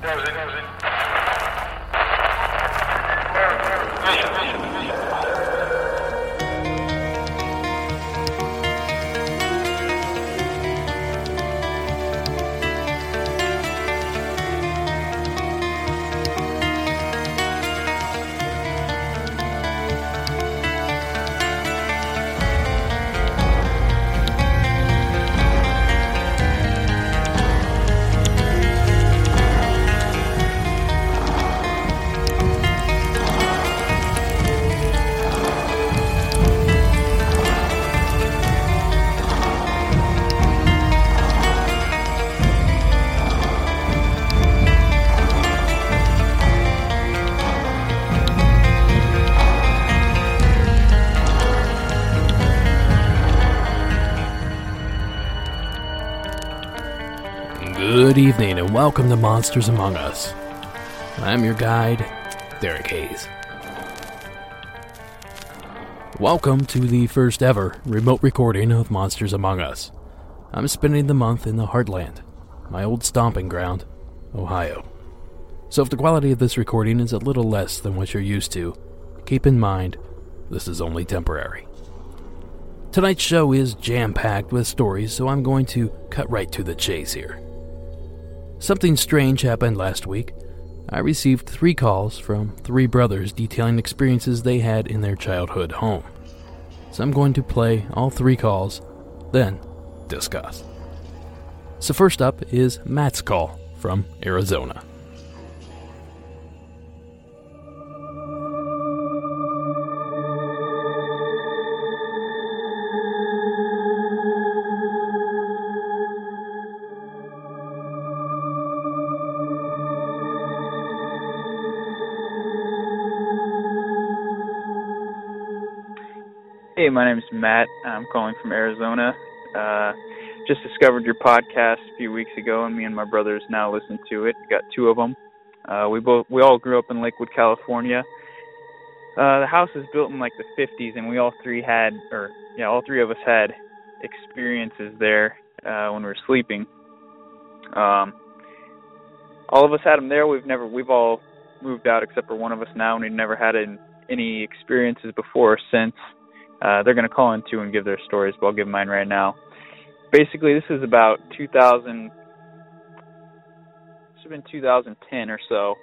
Good welcome to Monsters Among Us. I'm your guide, Derek Hayes. Welcome to the first ever remote recording of Monsters Among Us. I'm spending the month in the Heartland, my old stomping ground, Ohio. So if the quality of this recording is a little less than what you're used to, keep in mind this is only temporary. Tonight's show is jam packed with stories, so I'm going to cut right to the chase here. Something strange happened last week. I received three calls from three brothers detailing experiences they had in their childhood home. So I'm going to play all three calls, then discuss. So, first up is Matt's call from Arizona. My name is Matt. I'm calling from Arizona. Uh, just discovered your podcast a few weeks ago, and me and my brothers now listen to it. Got two of them. Uh, we both we all grew up in Lakewood, California. Uh, the house was built in like the 50s, and we all three had, or yeah, all three of us had experiences there uh, when we were sleeping. Um, all of us had them there. We've never, we've all moved out except for one of us now, and we've never had an, any experiences before or since. Uh, they're going to call in too and give their stories, but I'll give mine right now. Basically, this is about 2000. This have been 2010 or so.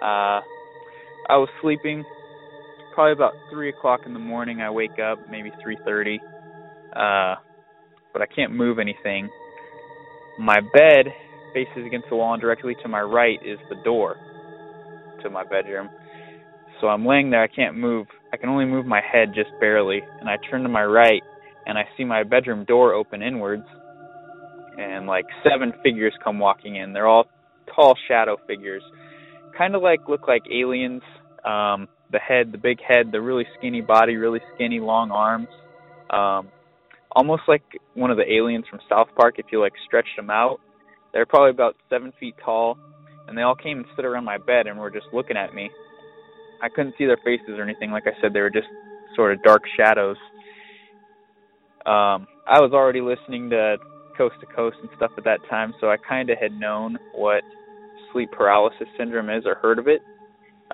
Uh, I was sleeping, probably about three o'clock in the morning. I wake up, maybe 3:30, uh, but I can't move anything. My bed faces against the wall, and directly to my right is the door to my bedroom. So I'm laying there, I can't move. I can only move my head just barely, and I turn to my right and I see my bedroom door open inwards and like seven figures come walking in. They're all tall shadow figures. Kind of like look like aliens. Um the head, the big head, the really skinny body, really skinny long arms. Um almost like one of the aliens from South Park if you like stretched them out. They're probably about seven feet tall, and they all came and stood around my bed and were just looking at me. I couldn't see their faces or anything. Like I said, they were just sort of dark shadows. Um, I was already listening to Coast to Coast and stuff at that time, so I kind of had known what sleep paralysis syndrome is or heard of it.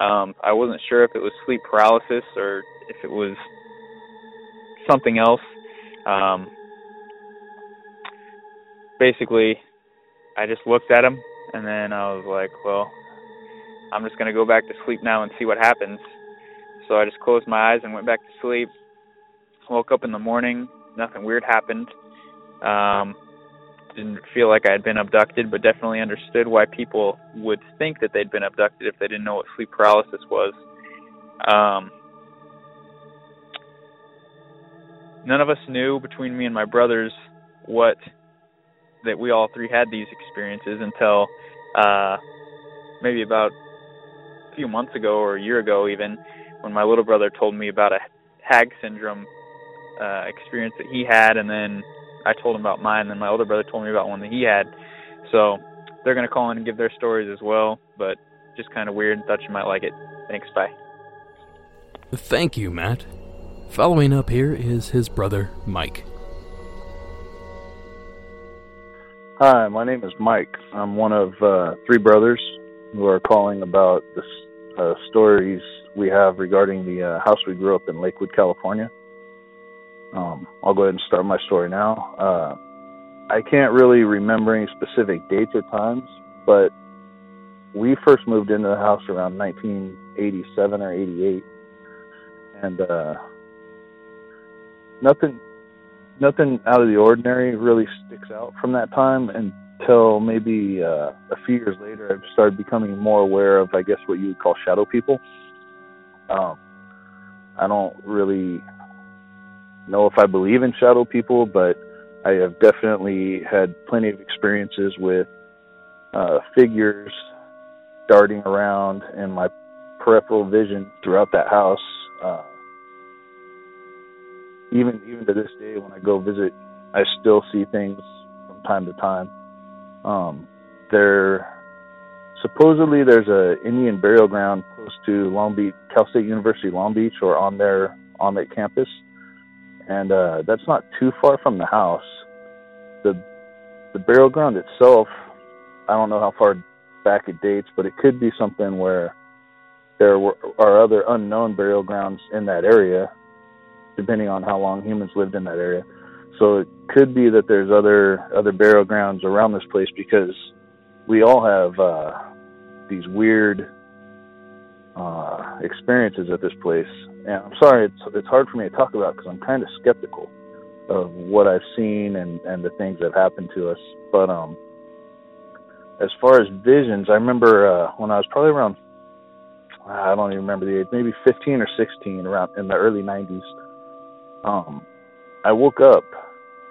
Um, I wasn't sure if it was sleep paralysis or if it was something else. Um, basically, I just looked at him and then I was like, well, I'm just gonna go back to sleep now and see what happens. So I just closed my eyes and went back to sleep. Woke up in the morning, nothing weird happened. Um, didn't feel like I had been abducted, but definitely understood why people would think that they'd been abducted if they didn't know what sleep paralysis was. Um, none of us knew between me and my brothers what that we all three had these experiences until uh, maybe about few months ago or a year ago even when my little brother told me about a hag syndrome uh experience that he had and then I told him about mine and then my older brother told me about one that he had. So they're going to call in and give their stories as well, but just kind of weird. And thought you might like it. Thanks, bye. Thank you, Matt. Following up here is his brother, Mike. Hi, my name is Mike. I'm one of uh, three brothers. who are calling about the uh, stories we have regarding the uh, house we grew up in Lakewood, California. Um, I'll go ahead and start my story now. Uh, I can't really remember any specific dates or times, but we first moved into the house around 1987 or 88, and uh, nothing, nothing out of the ordinary really sticks out from that time until maybe uh, a few years later. I've started becoming more aware of, I guess, what you would call shadow people. Um, I don't really know if I believe in shadow people, but I have definitely had plenty of experiences with uh, figures darting around in my peripheral vision throughout that house. Uh, even even to this day, when I go visit, I still see things from time to time. Um, there supposedly there's a Indian burial ground close to Long Beach, Cal State University Long Beach, or on their on that campus, and uh, that's not too far from the house. the The burial ground itself, I don't know how far back it dates, but it could be something where there were, are other unknown burial grounds in that area, depending on how long humans lived in that area. So it could be that there's other other burial grounds around this place because we all have uh, these weird uh, experiences at this place. And I'm sorry, it's it's hard for me to talk about because I'm kind of skeptical of what I've seen and and the things that happened to us. But um, as far as visions, I remember uh, when I was probably around I don't even remember the age, maybe 15 or 16, around in the early 90s. Um, I woke up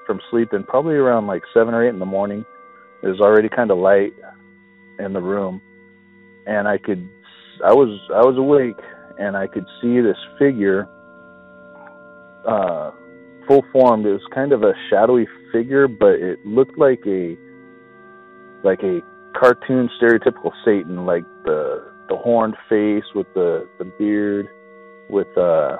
from sleeping probably around like seven or eight in the morning. It was already kind of light in the room, and I could, I was, I was awake, and I could see this figure, uh, full formed. It was kind of a shadowy figure, but it looked like a, like a cartoon stereotypical Satan, like the the horned face with the the beard, with uh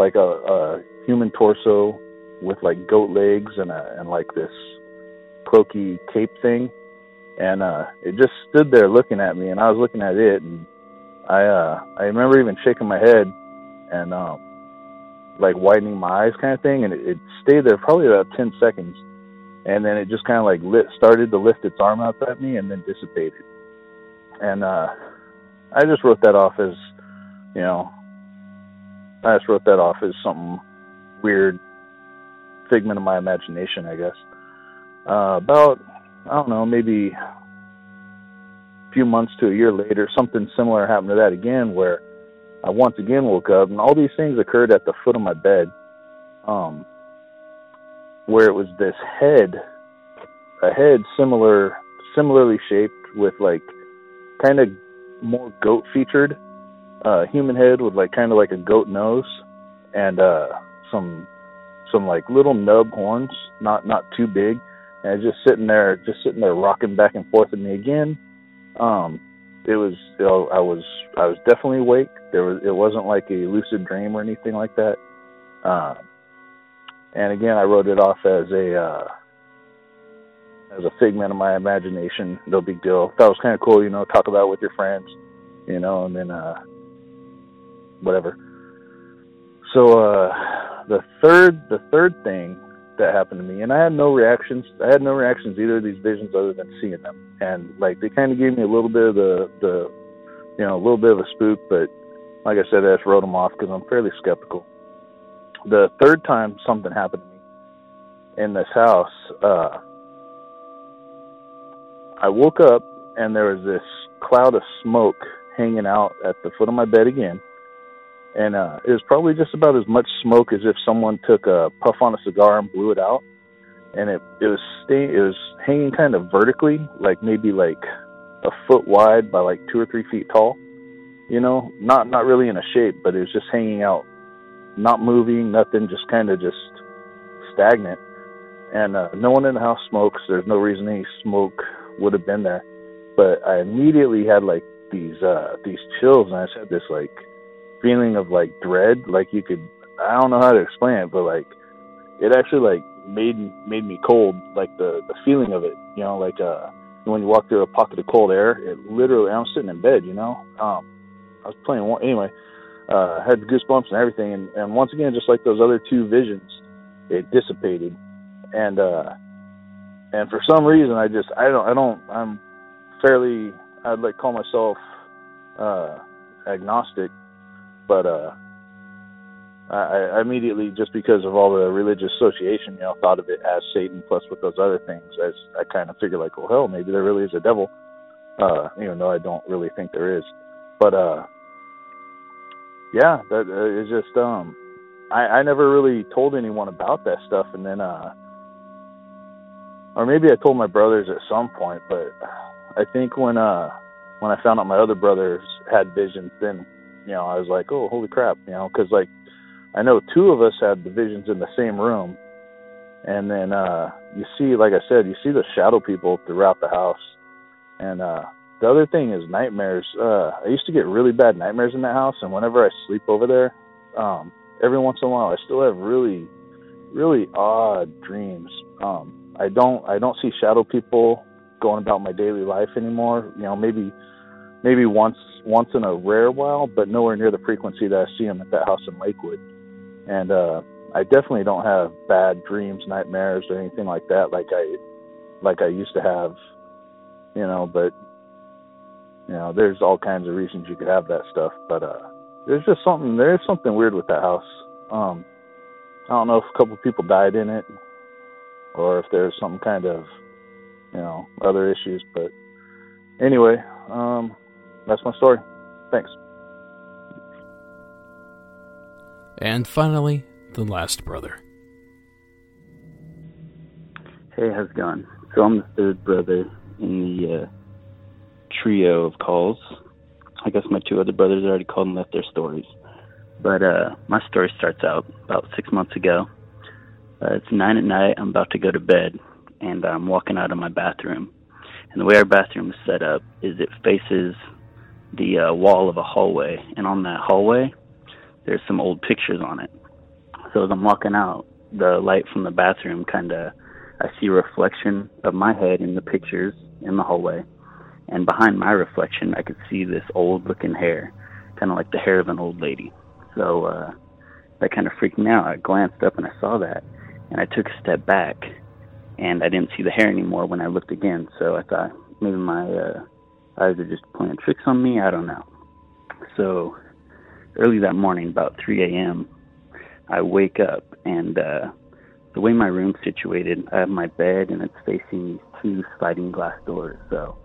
like a, a human torso with like goat legs and a and like this cloaky cape thing, and uh it just stood there looking at me, and I was looking at it, and I uh I remember even shaking my head and um like widening my eyes kind of thing, and it, it stayed there probably about ten seconds and then it just kind of like lit, started to lift its arm up at me and then dissipated. And uh, I just wrote that off as, you know, I just wrote that off as something weird, figment of my imagination, I guess. Uh, about, I don't know, maybe a few months to a year later, something similar happened to that again, where I once again woke up, and all these things occurred at the foot of my bed. Um, where it was this head, a head similar, similarly shaped with like kind of more goat featured, uh, human head with like kind of like a goat nose and uh, some some like little nub horns, not not too big, and just sitting there, just sitting there rocking back and forth with me again. Um, it was, you know, I was I was definitely awake. There was it wasn't like a lucid dream or anything like that. Uh, and again, I wrote it off as a uh, as a figment of my imagination. No big deal. That was kind of cool, you know. Talk about it with your friends, you know, and then uh, whatever. So uh, the third the third thing that happened to me, and I had no reactions. I had no reactions either of these visions other than seeing them, and like they kind of gave me a little bit of the the you know a little bit of a spook, but like I said, I just wrote them off because I'm fairly skeptical the third time something happened to me in this house, uh, I woke up and there was this cloud of smoke hanging out at the foot of my bed again. And uh, it was probably just about as much smoke as if someone took a puff on a cigar and blew it out. And it it was it was hanging kind of vertically, like maybe like a foot wide by like two or three feet tall. You know, not not really in a shape, but it was just hanging out not moving, nothing, just kind of just stagnant. And uh, no one in the house smokes. There's no reason any smoke would have been there. But I immediately had like these uh these chills, and I just had this like feeling of like dread. Like you could, I don't know how to explain it, but like it actually like made made me cold. Like the the feeling of it, you know, like uh when you walk through a pocket of cold air, it literally. I'm sitting in bed, you know. Um, I was playing one anyway. Uh, had goosebumps and everything, and, and once again, just like those other two visions, it dissipated, and uh, and for some reason, I just I don't I don't I'm fairly I'd like call myself uh, agnostic, but uh, I, I immediately just because of all the religious association, you know, thought of it as Satan plus with those other things. As I kind of figured like, well, hell, maybe there really is a devil, uh, even though I don't really think there is. But uh, yeah, that uh, is just um, I I never really told anyone about that stuff, and then uh, or maybe I told my brothers at some point, but I think when uh when I found out my other brothers had visions, then you know I was like, oh, holy crap, you know, because like I know two of us had the visions in the same room, and then uh you see, like I said, you see the shadow people throughout the house, and uh the other thing is nightmares. Uh I used to get really bad nightmares in that house, and whenever I sleep over there, um every once in a while I still have really really odd dreams. Um I don't I don't see shadow people going about my daily life anymore. You know, maybe maybe once once in a rare while, but nowhere near the frequency that I see them at that house in Lakewood. And uh I definitely don't have bad dreams, nightmares, or anything like that, like I like I used to have. You know, but you know, there's all kinds of reasons you could have that stuff, but uh there's just something there's something weird with that house. Um I don't know if a couple people died in it or if there's some kind of you know other issues, but anyway, um that's my story. Thanks. And finally, the last brother. Hey, how's it going? So I'm the third brother in the uh, trio of calls. I guess my two other brothers already called and left their stories. But uh, my story starts out about six months ago. Uh, it's nine at night. I'm about to go to bed, and I'm walking out of my bathroom. And the way our bathroom is set up is it faces the uh, wall of a hallway, and on that hallway, there's some old pictures on it. So as I'm walking out, the light from the bathroom kind of, I see a reflection of my head in the pictures in the hallway, and behind my reflection, I could see this old-looking hair, kind of like the hair of an old lady. So uh, that kind of freaked me out. I glanced up and I saw that, and I took a step back, and I didn't see the hair anymore when I looked again. So I thought maybe my uh, eyes are just playing tricks on me. I don't know. So early that morning, about 3 a.m., I wake up, and uh, the way my room's situated, I have my bed, and it's facing these two sliding glass doors. So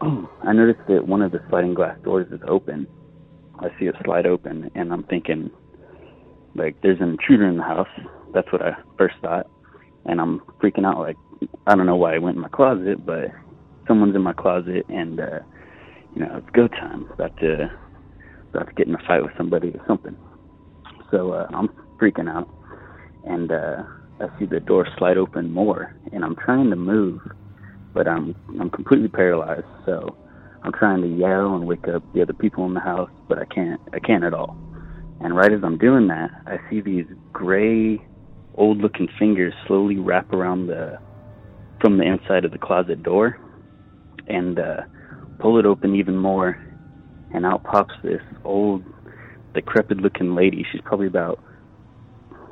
I noticed that one of the sliding glass doors is open. I see it slide open, and I'm thinking, like, there's an intruder in the house. That's what I first thought. And I'm freaking out, like, I don't know why I went in my closet, but someone's in my closet, and, uh, you know, it's go time. About to, about to get in a fight with somebody or something. So uh, I'm freaking out, and uh, I see the door slide open more, and I'm trying to move, but I'm I'm completely paralyzed. So I'm trying to yell and wake up the other people in the house, but I can't. I can't at all. And right as I'm doing that, I see these gray, old-looking fingers slowly wrap around the from the inside of the closet door, and uh, pull it open even more, and out pops this old, decrepit-looking lady. She's probably about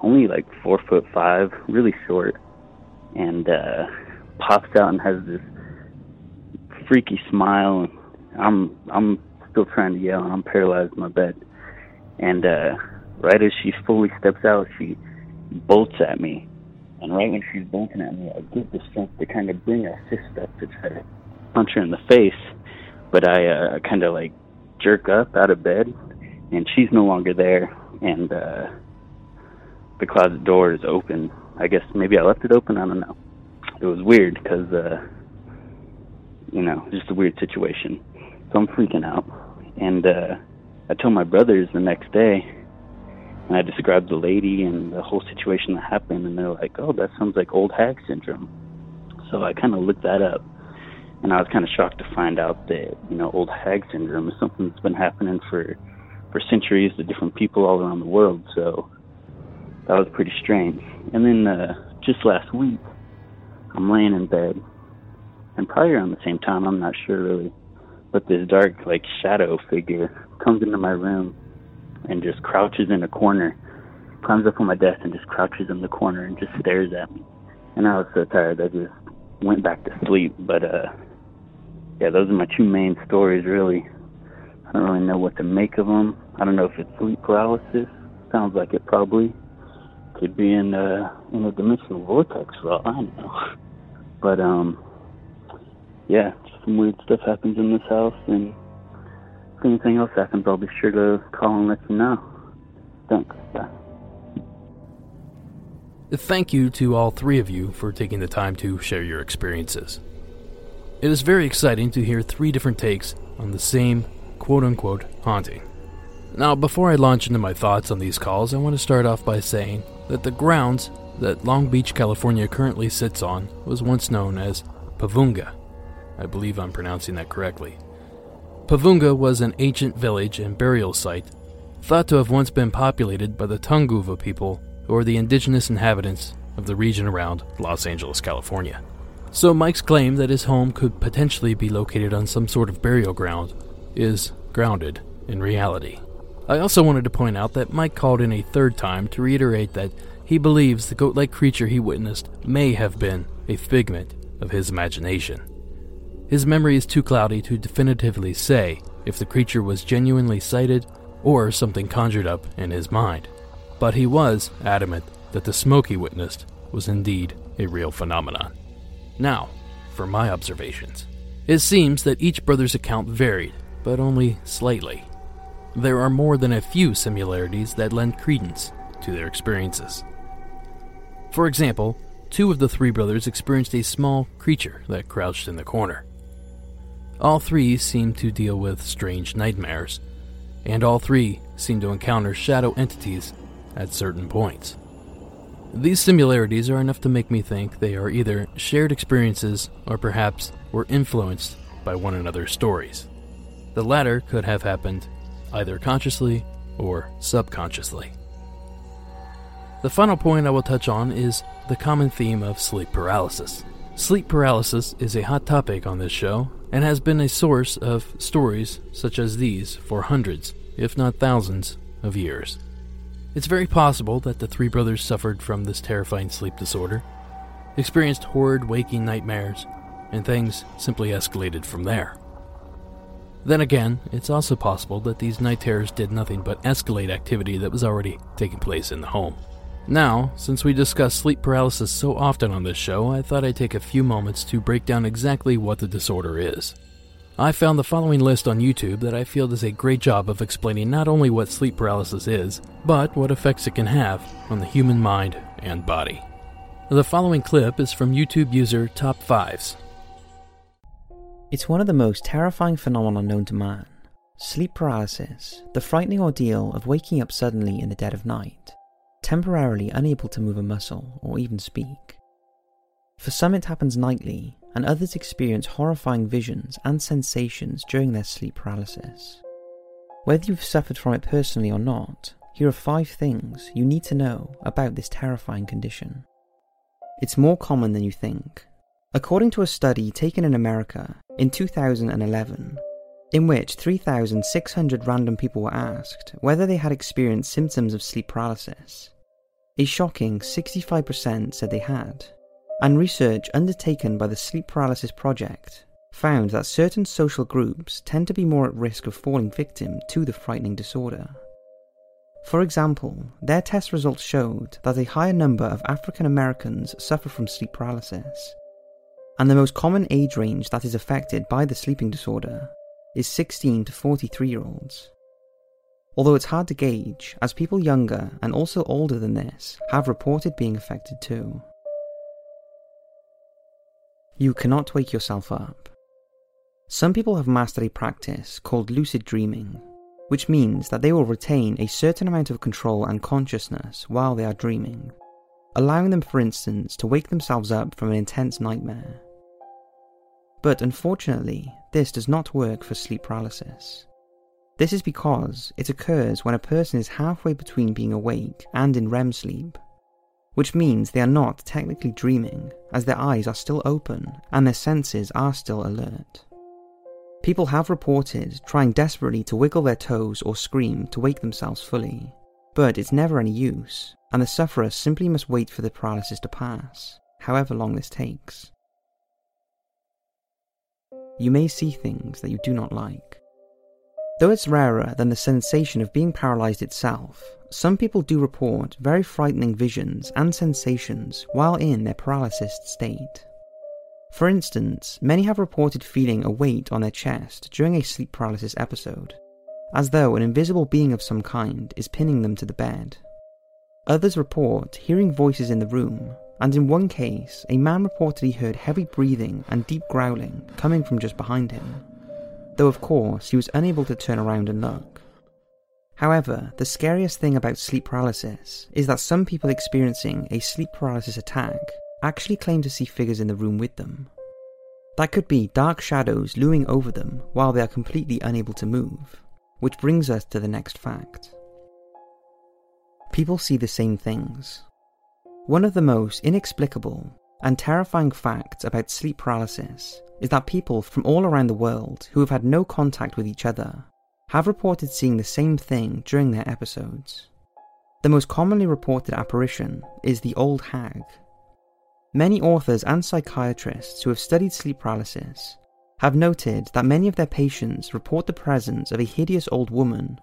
only like four foot five, really short, and uh, pops out and has this freaky smile. I'm I'm still trying to yell, and I'm paralyzed in my bed. And uh, right as she fully steps out, she bolts at me. And right when she's bolting at me, I get the strength to kind of bring her fist up to try to punch her in the face. But I uh, kind of like jerk up out of bed, and she's no longer there. And uh, the closet door is open. I guess maybe I left it open. I don't know. It was weird because, uh, you know, just a weird situation. So I'm freaking out, and uh, I told my brothers the next day, and I described the lady and the whole situation that happened, and they're like, "Oh, that sounds like old hag syndrome." So I kind of looked that up, and I was kind of shocked to find out that you know old hag syndrome is something that's been happening for for centuries to different people all around the world. So that was pretty strange. And then uh, just last week, I'm laying in bed, and probably around the same time, I'm not sure really. But this dark, like, shadow figure comes into my room and just crouches in a corner, climbs up on my desk and just crouches in the corner and just stares at me. And I was so tired, I just went back to sleep. But, uh, yeah, those are my two main stories, really. I don't really know what to make of them. I don't know if it's sleep paralysis. Sounds like it probably could be in uh in a dimensional vortex I know. But um yeah, some weird stuff happens in this house and if anything else happens I'll be sure to call and let you know. Thanks. Bye. Thank you to all three of you for taking the time to share your experiences. It is very exciting to hear three different takes on the same quote unquote haunting. Now, before I launch into my thoughts on these calls, I want to start off by saying that the grounds that Long Beach, California currently sits on was once known as Puvungna. I believe I'm pronouncing that correctly. Puvungna was an ancient village and burial site thought to have once been populated by the Tongva people, who are the indigenous inhabitants of the region around Los Angeles, California. So Mike's claim that his home could potentially be located on some sort of burial ground is grounded in reality. I also wanted to point out that Mike called in a third time to reiterate that he believes the goat like creature he witnessed may have been a figment of his imagination. His memory is too cloudy to definitively say if the creature was genuinely sighted or something conjured up in his mind, but he was adamant that the smoke he witnessed was indeed a real phenomenon. Now, for my observations. It seems that each brother's account varied, but only slightly. There are more than a few similarities that lend credence to their experiences. For example, two of the three brothers experienced a small creature that crouched in the corner. All three seemed to deal with strange nightmares, and all three seemed to encounter shadow entities at certain points. These similarities are enough to make me think they are either shared experiences or perhaps were influenced by one another's stories. The latter could have happened either consciously or subconsciously. The final point I will touch on is the common theme of sleep paralysis. Sleep paralysis is a hot topic on this show and has been a source of stories such as these for hundreds, if not thousands, of years. It's very possible that the three brothers suffered from this terrifying sleep disorder, experienced horrid waking nightmares, and things simply escalated from there. Then again, it's also possible that these night terrors did nothing but escalate activity that was already taking place in the home. Now, since we discuss sleep paralysis so often on this show, I thought I'd take a few moments to break down exactly what the disorder is. I found the following list on YouTube that I feel does a great job of explaining not only what sleep paralysis is, but what effects it can have on the human mind and body. The following clip is from YouTube user Top Fives. It's one of the most terrifying phenomena known to man. Sleep paralysis, the frightening ordeal of waking up suddenly in the dead of night, temporarily unable to move a muscle or even speak. For some, it happens nightly, and others experience horrifying visions and sensations during their sleep paralysis. Whether you've suffered from it personally or not, here are five things you need to know about this terrifying condition. It's more common than you think. According to a study taken in America in 2011, in which 3,600 random people were asked whether they had experienced symptoms of sleep paralysis, a shocking 65% said they had, and research undertaken by the Sleep Paralysis Project found that certain social groups tend to be more at risk of falling victim to the frightening disorder. For example, their test results showed that a higher number of African Americans suffer from sleep paralysis, and the most common age range that is affected by the sleeping disorder is 16 to 43 year olds. Although it's hard to gauge, as people younger and also older than this have reported being affected too. You cannot wake yourself up. Some people have mastered a practice called lucid dreaming, which means that they will retain a certain amount of control and consciousness while they are dreaming, allowing them, for instance, to wake themselves up from an intense nightmare. But unfortunately, this does not work for sleep paralysis. This is because it occurs when a person is halfway between being awake and in REM sleep. Which means they are not technically dreaming, as their eyes are still open and their senses are still alert. People have reported trying desperately to wiggle their toes or scream to wake themselves fully, but it's never any use, and the sufferer simply must wait for the paralysis to pass, however long this takes. You may see things that you do not like. Though it's rarer than the sensation of being paralyzed itself, some people do report very frightening visions and sensations while in their paralysis state. For instance, many have reported feeling a weight on their chest during a sleep paralysis episode, as though an invisible being of some kind is pinning them to the bed. Others report hearing voices in the room, and in one case, a man reported he heard heavy breathing and deep growling coming from just behind him, though of course he was unable to turn around and look. However, the scariest thing about sleep paralysis is that some people experiencing a sleep paralysis attack actually claim to see figures in the room with them. That could be dark shadows looming over them while they are completely unable to move, which brings us to the next fact. People see the same things. One of the most inexplicable and terrifying facts about sleep paralysis is that people from all around the world who have had no contact with each other have reported seeing the same thing during their episodes. The most commonly reported apparition is the Old Hag, Many authors and psychiatrists who have studied sleep paralysis have noted that many of their patients report the presence of a hideous old woman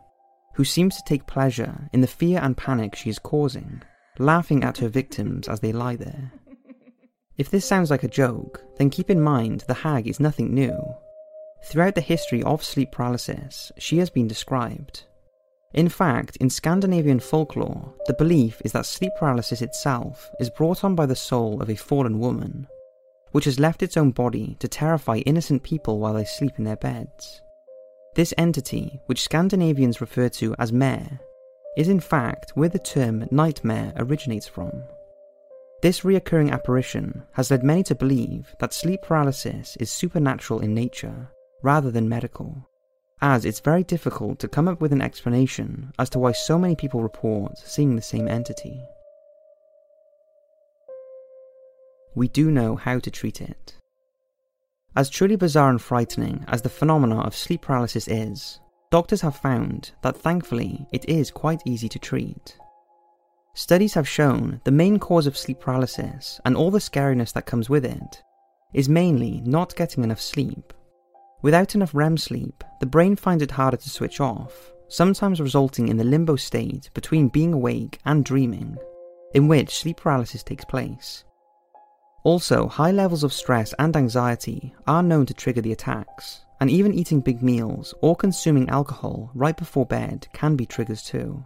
who seems to take pleasure in the fear and panic she is causing, laughing at her victims as they lie there. If this sounds like a joke, then keep in mind the hag is nothing new. Throughout the history of sleep paralysis, she has been described, in fact, in Scandinavian folklore, the belief is that sleep paralysis itself is brought on by the soul of a fallen woman, which has left its own body to terrify innocent people while they sleep in their beds. This entity, which Scandinavians refer to as mare, is in fact where the term nightmare originates from. This reoccurring apparition has led many to believe that sleep paralysis is supernatural in nature rather than medical as it's very difficult to come up with an explanation as to why so many people report seeing the same entity. We do know how to treat it. As truly bizarre and frightening as the phenomena of sleep paralysis is, doctors have found that thankfully it is quite easy to treat. Studies have shown the main cause of sleep paralysis and all the scariness that comes with it is mainly not getting enough sleep Without enough REM sleep, the brain finds it harder to switch off, sometimes resulting in the limbo state between being awake and dreaming, in which sleep paralysis takes place. Also, high levels of stress and anxiety are known to trigger the attacks, and even eating big meals or consuming alcohol right before bed can be triggers too.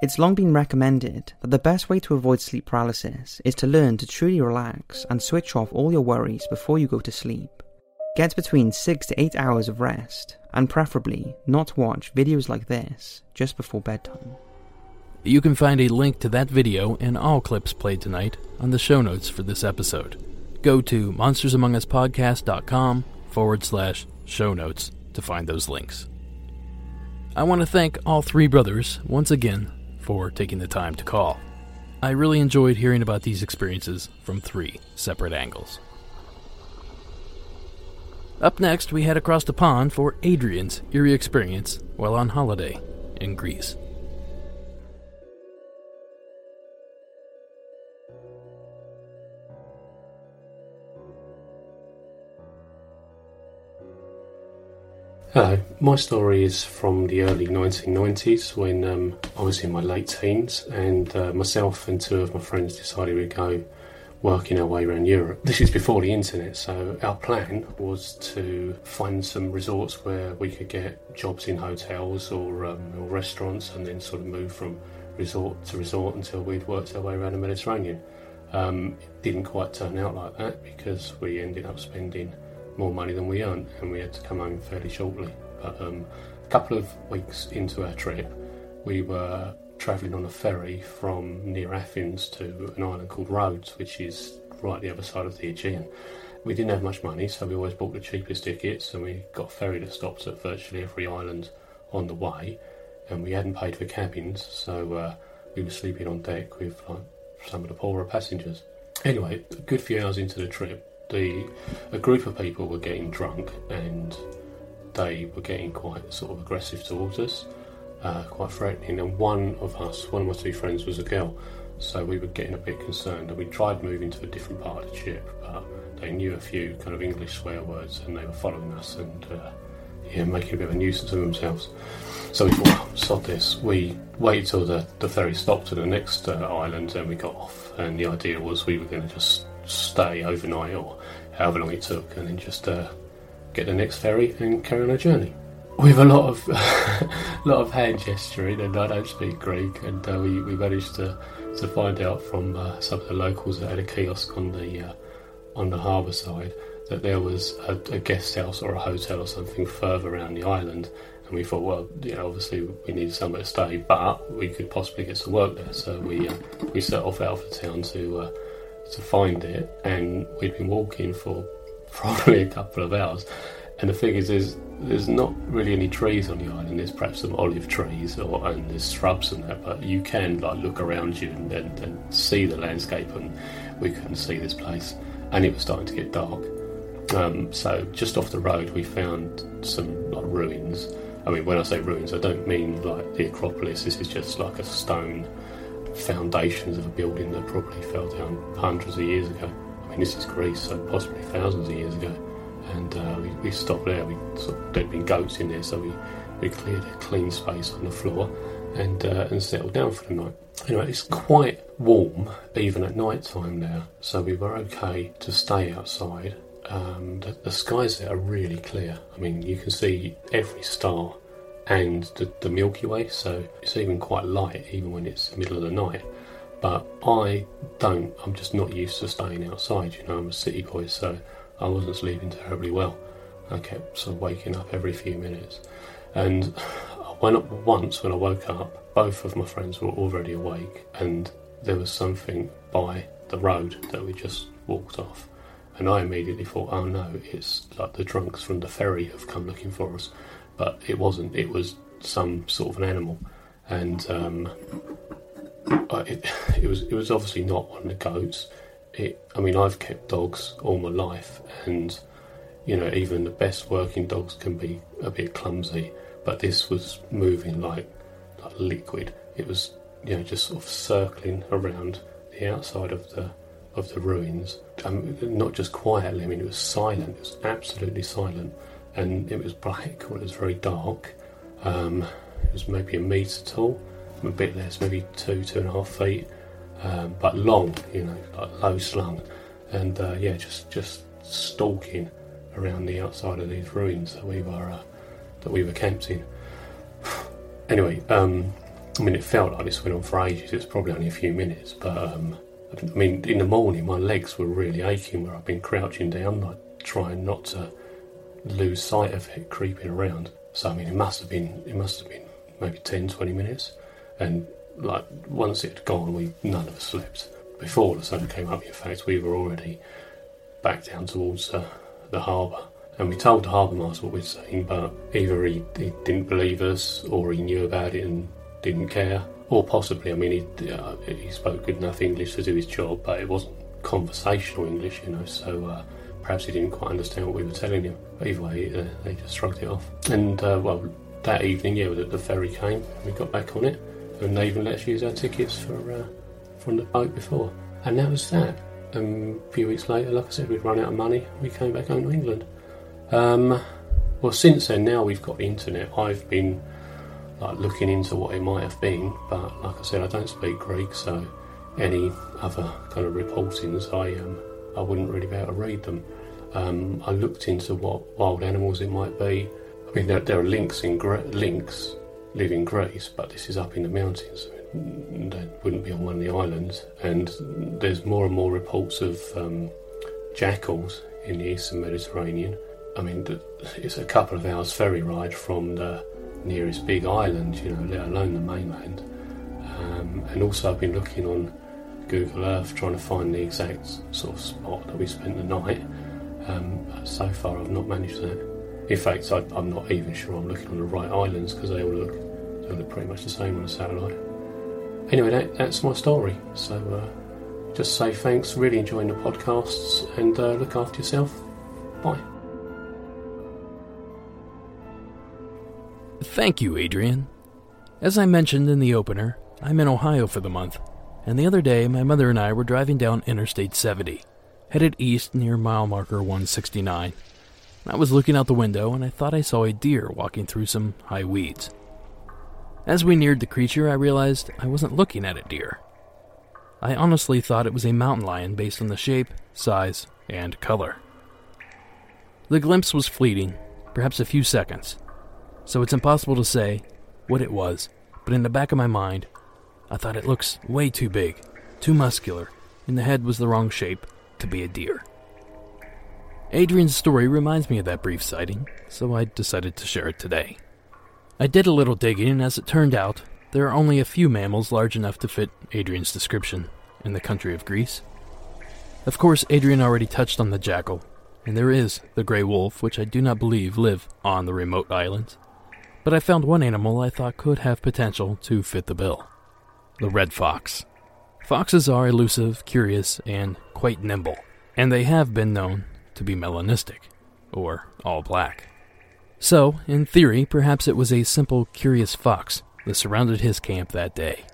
It's long been recommended that the best way to avoid sleep paralysis is to learn to truly relax and switch off all your worries before you go to sleep. Get between 6 to 8 hours of rest, and preferably not watch videos like this just before bedtime. You can find a link to that video and all clips played tonight on the show notes for this episode. Go to monstersamonguspodcast.com forward slash show notes to find those links. I want to thank all three brothers once again for taking the time to call. I really enjoyed hearing about these experiences from three separate angles. Up next, we head across the pond for Adrian's eerie experience while on holiday in Greece. Hello, my story is from the early 1990s when um, I was in my late teens, and uh, myself and two of my friends decided we'd go working our way around Europe. This is before the internet, so our plan was to find some resorts where we could get jobs in hotels or, um, or restaurants and then sort of move from resort to resort until we'd worked our way around the Mediterranean. Um, it didn't quite turn out like that because we ended up spending more money than we earned and we had to come home fairly shortly. But um, a couple of weeks into our trip, we were travelling on a ferry from near Athens to an island called Rhodes, which is right the other side of the Aegean. We didn't have much money, so we always bought the cheapest tickets, and we got a ferry that stops at virtually every island on the way. And we hadn't paid for cabins, so uh, we were sleeping on deck with like some of the poorer passengers. Anyway, a good few hours into the trip, the a group of people were getting drunk and they were getting quite sort of aggressive towards us, uh, quite threatening. And one of us, one of my two friends, was a girl, so we were getting a bit concerned. And we tried moving to a different part of the ship, but they knew a few kind of English swear words and they were following us and uh, yeah, making a bit of a nuisance of themselves. So we thought, sod this. We waited till the, the ferry stopped at the next uh, island and we got off. And the idea was we were going to just stay overnight or however long it took and then just uh, get the next ferry and carry on our journey. With a lot of a lot of hand gesturing, and I don't speak Greek, and uh, we, we managed to, to find out from uh, some of the locals that had a kiosk on the uh, on the harbour side that there was a, a, guest house or a hotel or something further around the island. And we thought, well, you know, obviously we need somewhere to stay, but we could possibly get some work there. So we uh, we set off out of town to uh, to find it, and we'd been walking for probably a couple of hours. And the thing is, there's there's not really any trees on the island. There's perhaps some olive trees or and there's shrubs and that, but you can like look around you and, and, and see the landscape. And we couldn't see this place, and it was starting to get dark. Um, so just off the road, we found some like ruins. I mean, when I say ruins, I don't mean like the Acropolis. This is just like a stone foundations of a building that probably fell down hundreds of years ago. I mean, this is Greece, so possibly thousands of years ago. And uh, we, we, stopped there. We sort of, there'd been goats in there, so we, we cleared a clean space on the floor and uh, and settled down for the night. Anyway, it's quite warm even at night time now, so we were okay to stay outside um, the, the, skies there are really clear. I mean, you can see every star and the, the, Milky Way, so it's even quite light, even when it's middle of the night. But I don't, I'm just not used to staying outside, you know, I'm a city boy, so I wasn't sleeping terribly well. I kept sort of waking up every few minutes. And when, once when I woke up, both of my friends were already awake, and there was something by the road that we just walked off and I immediately thought, oh no, it's like the drunks from the ferry have come looking for us. But it wasn't, it was some sort of an animal. And um, it, it, was, it was obviously not one of the goats. It, I mean, I've kept dogs all my life, and you know, even the best working dogs can be a bit clumsy. But this was moving like, like liquid. It was, you know, just sort of circling around the outside of the of the ruins. Um, not just quietly, I mean, it was silent, it was absolutely silent, and it was black, or it was very dark. Um, it was maybe a metre tall, a bit less, maybe two, two and a half feet, um, but long, you know, like low slung, and uh, yeah, just just stalking around the outside of these ruins that we were uh, that we were camped in. anyway, um, I mean, it felt like this went on for ages. It was probably only a few minutes, but um, I mean, in the morning, my legs were really aching where I've been crouching down, like trying not to lose sight of it creeping around. So, I mean, it must have been, it must have been maybe 10, 20 minutes. And, like, once it had gone, we none of us slept. Before the sun came up, in fact, we were already back down towards uh, the harbour. And we told the harbour master what we'd seen, but either he, he didn't believe us or he knew about it and didn't care or possibly, I mean, he, uh, he spoke good enough English to do his job, but it wasn't conversational English, you know, so uh, perhaps he didn't quite understand what we were telling him. But either way, uh, they just shrugged it off. And, uh, well, that evening, yeah, the, the, ferry came, we got back on it, and they even let us use our tickets for uh, from the boat before. And that was that. Um, a few weeks later, like I said, we'd run out of money, we came back home to England. Um, well, since then, now we've got the internet, I've been like looking into what it might have been. But like I said, I don't speak Greek, so any other kind of reportings, I um, I wouldn't really be able to read them. Um, I looked into what wild animals it might be. I mean, there, there are lynx in Gre- lynx live in Greece, but this is up in the mountains. They wouldn't be on one of the islands. And there's more and more reports of um, jackals in the eastern Mediterranean. I mean, it's a couple of hours ferry ride from the nearest big island, you know, let alone the mainland. Um, and also, I've been looking on Google Earth trying to find the exact sort of spot that we spent the night. Um, so far, I've not managed that. In fact, I, am not even sure I'm looking on the right islands because they all look they look pretty much the same on a satellite. Anyway, that, that's my story. So uh, just say thanks, really enjoying the podcasts, and uh, look after yourself. Bye. Thank you, Adrian. As I mentioned in the opener, I'm in Ohio for the month, and the other day my mother and I were driving down Interstate 70, headed east near mile marker 169. I was looking out the window and I thought I saw a deer walking through some high weeds. As we neared the creature, I realized I wasn't looking at a deer. I honestly thought it was a mountain lion based on the shape, size, and color. The glimpse was fleeting, perhaps a few seconds, so it's impossible to say what it was, but in the back of my mind, I thought it looks way too big, too muscular, and the head was the wrong shape to be a deer. Adrian's story reminds me of that brief sighting, so I decided to share it today. I did a little digging, and as it turned out, there are only a few mammals large enough to fit Adrian's description in the country of Greece. Of course, Adrian already touched on the jackal, and there is the gray wolf, which I do not believe live on the remote islands but I found one animal I thought could have potential to fit the bill the red fox. Foxes are elusive, curious, and quite nimble, and they have been known to be melanistic, or all black. So, in theory, perhaps it was a simple, curious fox that surrounded his camp that day.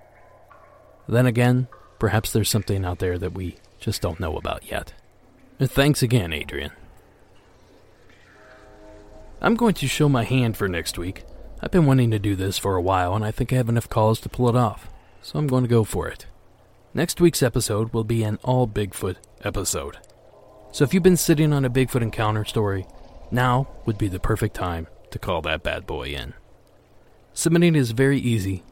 Then again, perhaps there's something out there that we just don't know about yet. Thanks again, Adrian. I'm going to show my hand for next week I've been wanting to do this for a while, and I think I have enough calls to pull it off, so I'm going to go for it. Next week's episode will be an all Bigfoot episode. So if you've been sitting on a Bigfoot encounter story, now would be the perfect time to call that bad boy in. Submitting is very easy.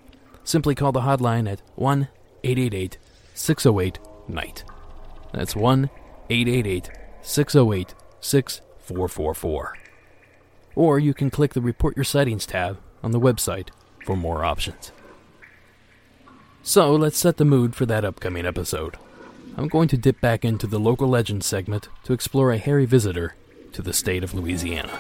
Simply call the hotline at 1 888 608 NIGHT. That's 1 888 608 6444 or you can click the Report Your Sightings tab on the website for more options. So let's set the mood for that upcoming episode. I'm going to dip back into the local legends segment to explore a hairy visitor to the state of Louisiana.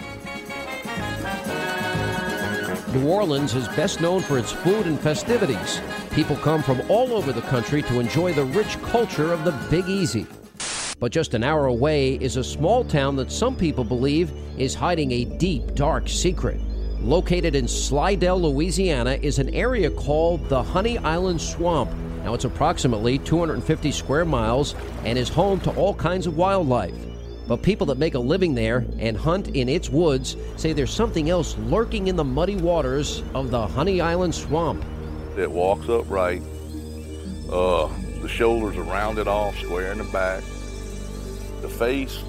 New Orleans is best known for its food and festivities. People come from all over the country to enjoy the rich culture of the Big Easy. But just an hour away is a small town that some people believe is hiding a deep, dark secret. Located in Slidell, Louisiana, is an area called the Honey Island Swamp. Now, it's approximately 250 square miles and is home to all kinds of wildlife. But people that make a living there and hunt in its woods say there's something else lurking in the muddy waters of the Honey Island Swamp. It walks upright. Uh, the shoulders are rounded off, square in the back. The face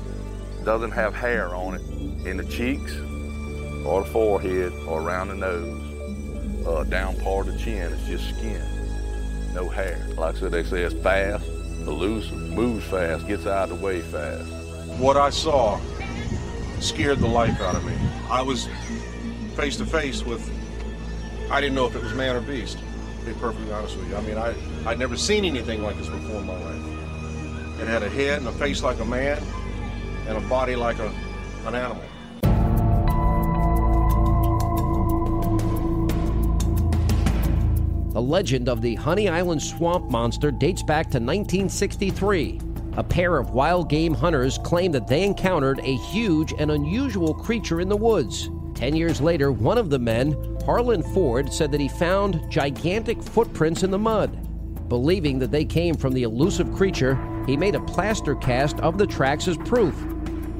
doesn't have hair on it in the cheeks or the forehead or around the nose. Uh, down part of the chin is just skin, no hair. Like I said, they say it's fast, elusive, moves fast, gets out of the way fast. What I saw scared the life out of me. I was face to face with, I didn't know if it was man or beast, to be perfectly honest with you. I mean, I, I'd never seen anything like this before in my life. It had a head and a face like a man and a body like a, an animal. The legend of the Honey Island Swamp Monster dates back to 1963. A pair of wild game hunters claimed that they encountered a huge and unusual creature in the woods. Ten years later, one of the men, Harlan Ford, said that he found gigantic footprints in the mud. Believing that they came from the elusive creature, he made a plaster cast of the tracks as proof.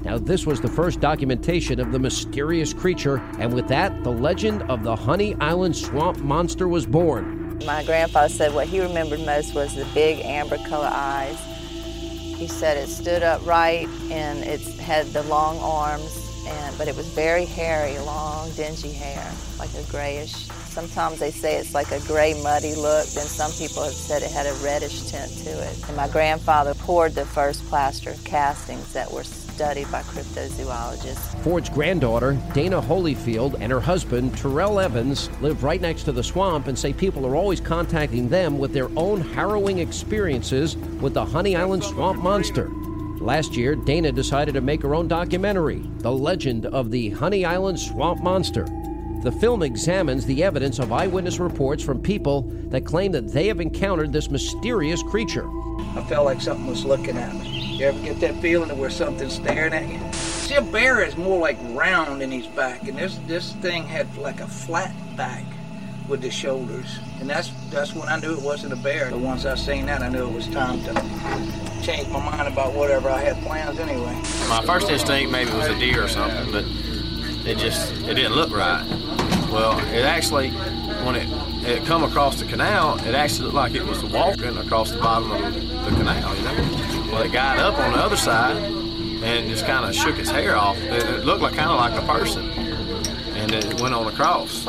Now, this was the first documentation of the mysterious creature, and with that, the legend of the Honey Island Swamp Monster was born. My grandpa said what he remembered most was the big amber color eyes. He said it stood upright and it had the long arms, and, but it was very hairy, long, dingy hair, like a grayish Sometimes they say it's like a gray, muddy look. Then some people have said it had a reddish tint to it. And my grandfather poured the first plaster castings that were studied by cryptozoologists. Ford's granddaughter, Dana Holyfield, and her husband, Terrell Evans, live right next to the swamp and say people are always contacting them with their own harrowing experiences with the Honey Island Swamp Monster. Last year, Dana decided to make her own documentary, The Legend of the Honey Island Swamp Monster. The film examines the evidence of eyewitness reports from people that claim that they have encountered this mysterious creature. I felt like something was looking at me. You ever get that feeling of where something's staring at you? See, a bear is more like round in his back, and this this thing had like a flat back with the shoulders, and that's that's when I knew it wasn't a bear. But once I seen that, I knew it was time to change my mind about whatever I had plans anyway. My first instinct maybe it was a deer or something, but it just it didn't look right. Well, it actually when it it come across the canal, it actually looked like it was walking across the bottom of the canal, you know. Well, it got up on the other side and just kind of shook its hair off. It, it looked like kind of like a person, and it went on across.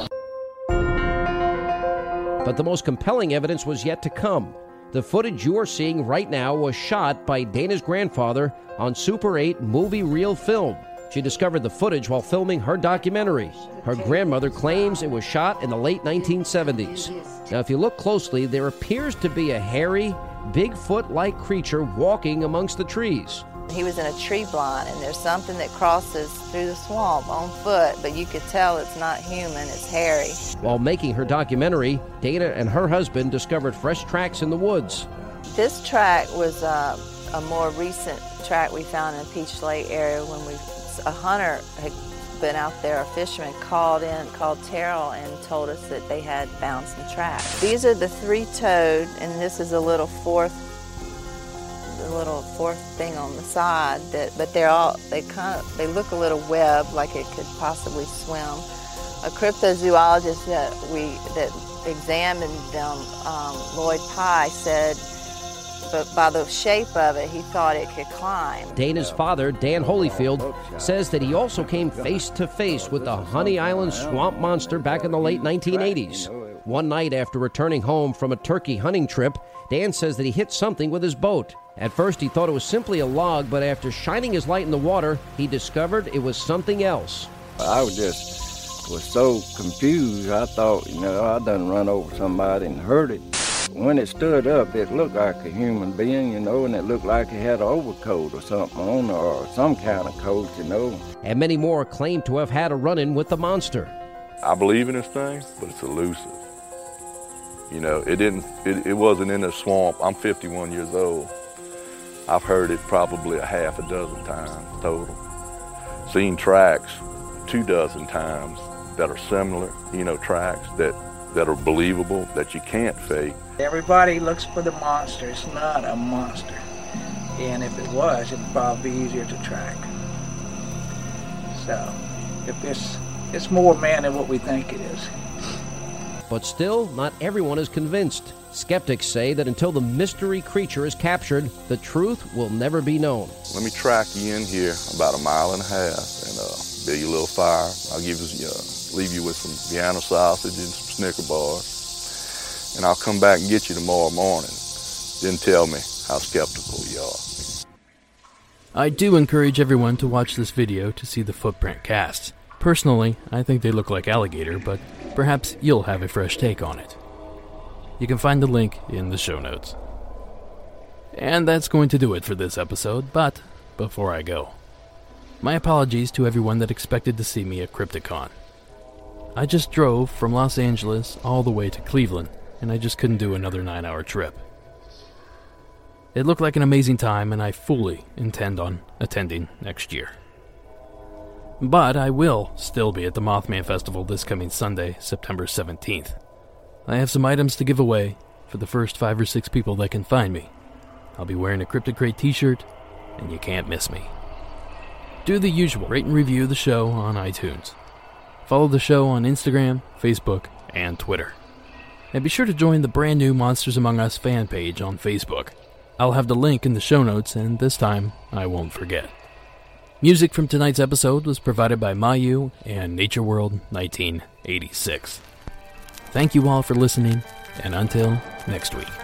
But the most compelling evidence was yet to come. The footage you are seeing right now was shot by Dana's grandfather on Super 8 movie reel film. She discovered the footage while filming her documentary. Her grandmother claims it was shot in the late 1970s. Now, if you look closely, there appears to be a hairy, Bigfoot like creature walking amongst the trees. He was in a tree blind, and there's something that crosses through the swamp on foot, but you could tell it's not human, it's hairy. While making her documentary, Dana and her husband discovered fresh tracks in the woods. This track was uh, a more recent track we found in the Peach Lake area when we a hunter had been out there, a fisherman called in, called Terrell, and told us that they had found some tracks. These are the three-toed, and this is a little fourth, the little fourth thing on the side. That, but they're all they kind of they look a little web, like it could possibly swim. A cryptozoologist that we that examined them, um, Lloyd Pye, said but by the shape of it, he thought it could climb. Dana's father, Dan Holyfield, oh, says that he also came face to face with the Honey Island swamp monster back in the late 1980s. One night after returning home from a turkey hunting trip, Dan says that he hit something with his boat. At first, he thought it was simply a log, but after shining his light in the water, he discovered it was something else. I was just was so confused. I thought, you know, I done run over somebody and hurt it. When it stood up, it looked like a human being, you know, and it looked like it had an overcoat or something on, or some kind of coat, you know. And many more claim to have had a run in with the monster. I believe in this thing, but it's elusive. You know, it didn't. It, it wasn't in the swamp. I'm 51 years old. I've heard it probably a half a dozen times total. Seen tracks two dozen times that are similar. You know, tracks that that are believable that you can't fake. Everybody looks for the monster. It's not a monster. And if it was, it'd probably be easier to track. So, if it's it's more man than what we think it is. But still, not everyone is convinced. Skeptics say that until the mystery creature is captured, the truth will never be known. Let me track you in here about a mile and a half and uh, build you a little fire. I'll give you, uh, leave you with some Vienna sausage and some Snicker bars. And I'll come back and get you tomorrow morning. Then tell me how skeptical you are. I do encourage everyone to watch this video to see the footprint casts. Personally, I think they look like alligator, but perhaps you'll have a fresh take on it. You can find the link in the show notes. And that's going to do it for this episode, but before I go, my apologies to everyone that expected to see me at Crypticon. I just drove from Los Angeles all the way to Cleveland, and I just couldn't do another nine hour trip. It looked like an amazing time, and I fully intend on attending next year. But I will still be at the Mothman Festival this coming Sunday, September 17th. I have some items to give away for the first five or six people that can find me. I'll be wearing a Cryptid Crate t shirt, and you can't miss me. Do the usual rate and review the show on iTunes. Follow the show on Instagram, Facebook, and Twitter. And be sure to join the brand new Monsters Among Us fan page on Facebook. I'll have the link in the show notes, and this time I won't forget. Music from tonight's episode was provided by Mayu and Nature World 1986. Thank you all for listening, and until next week.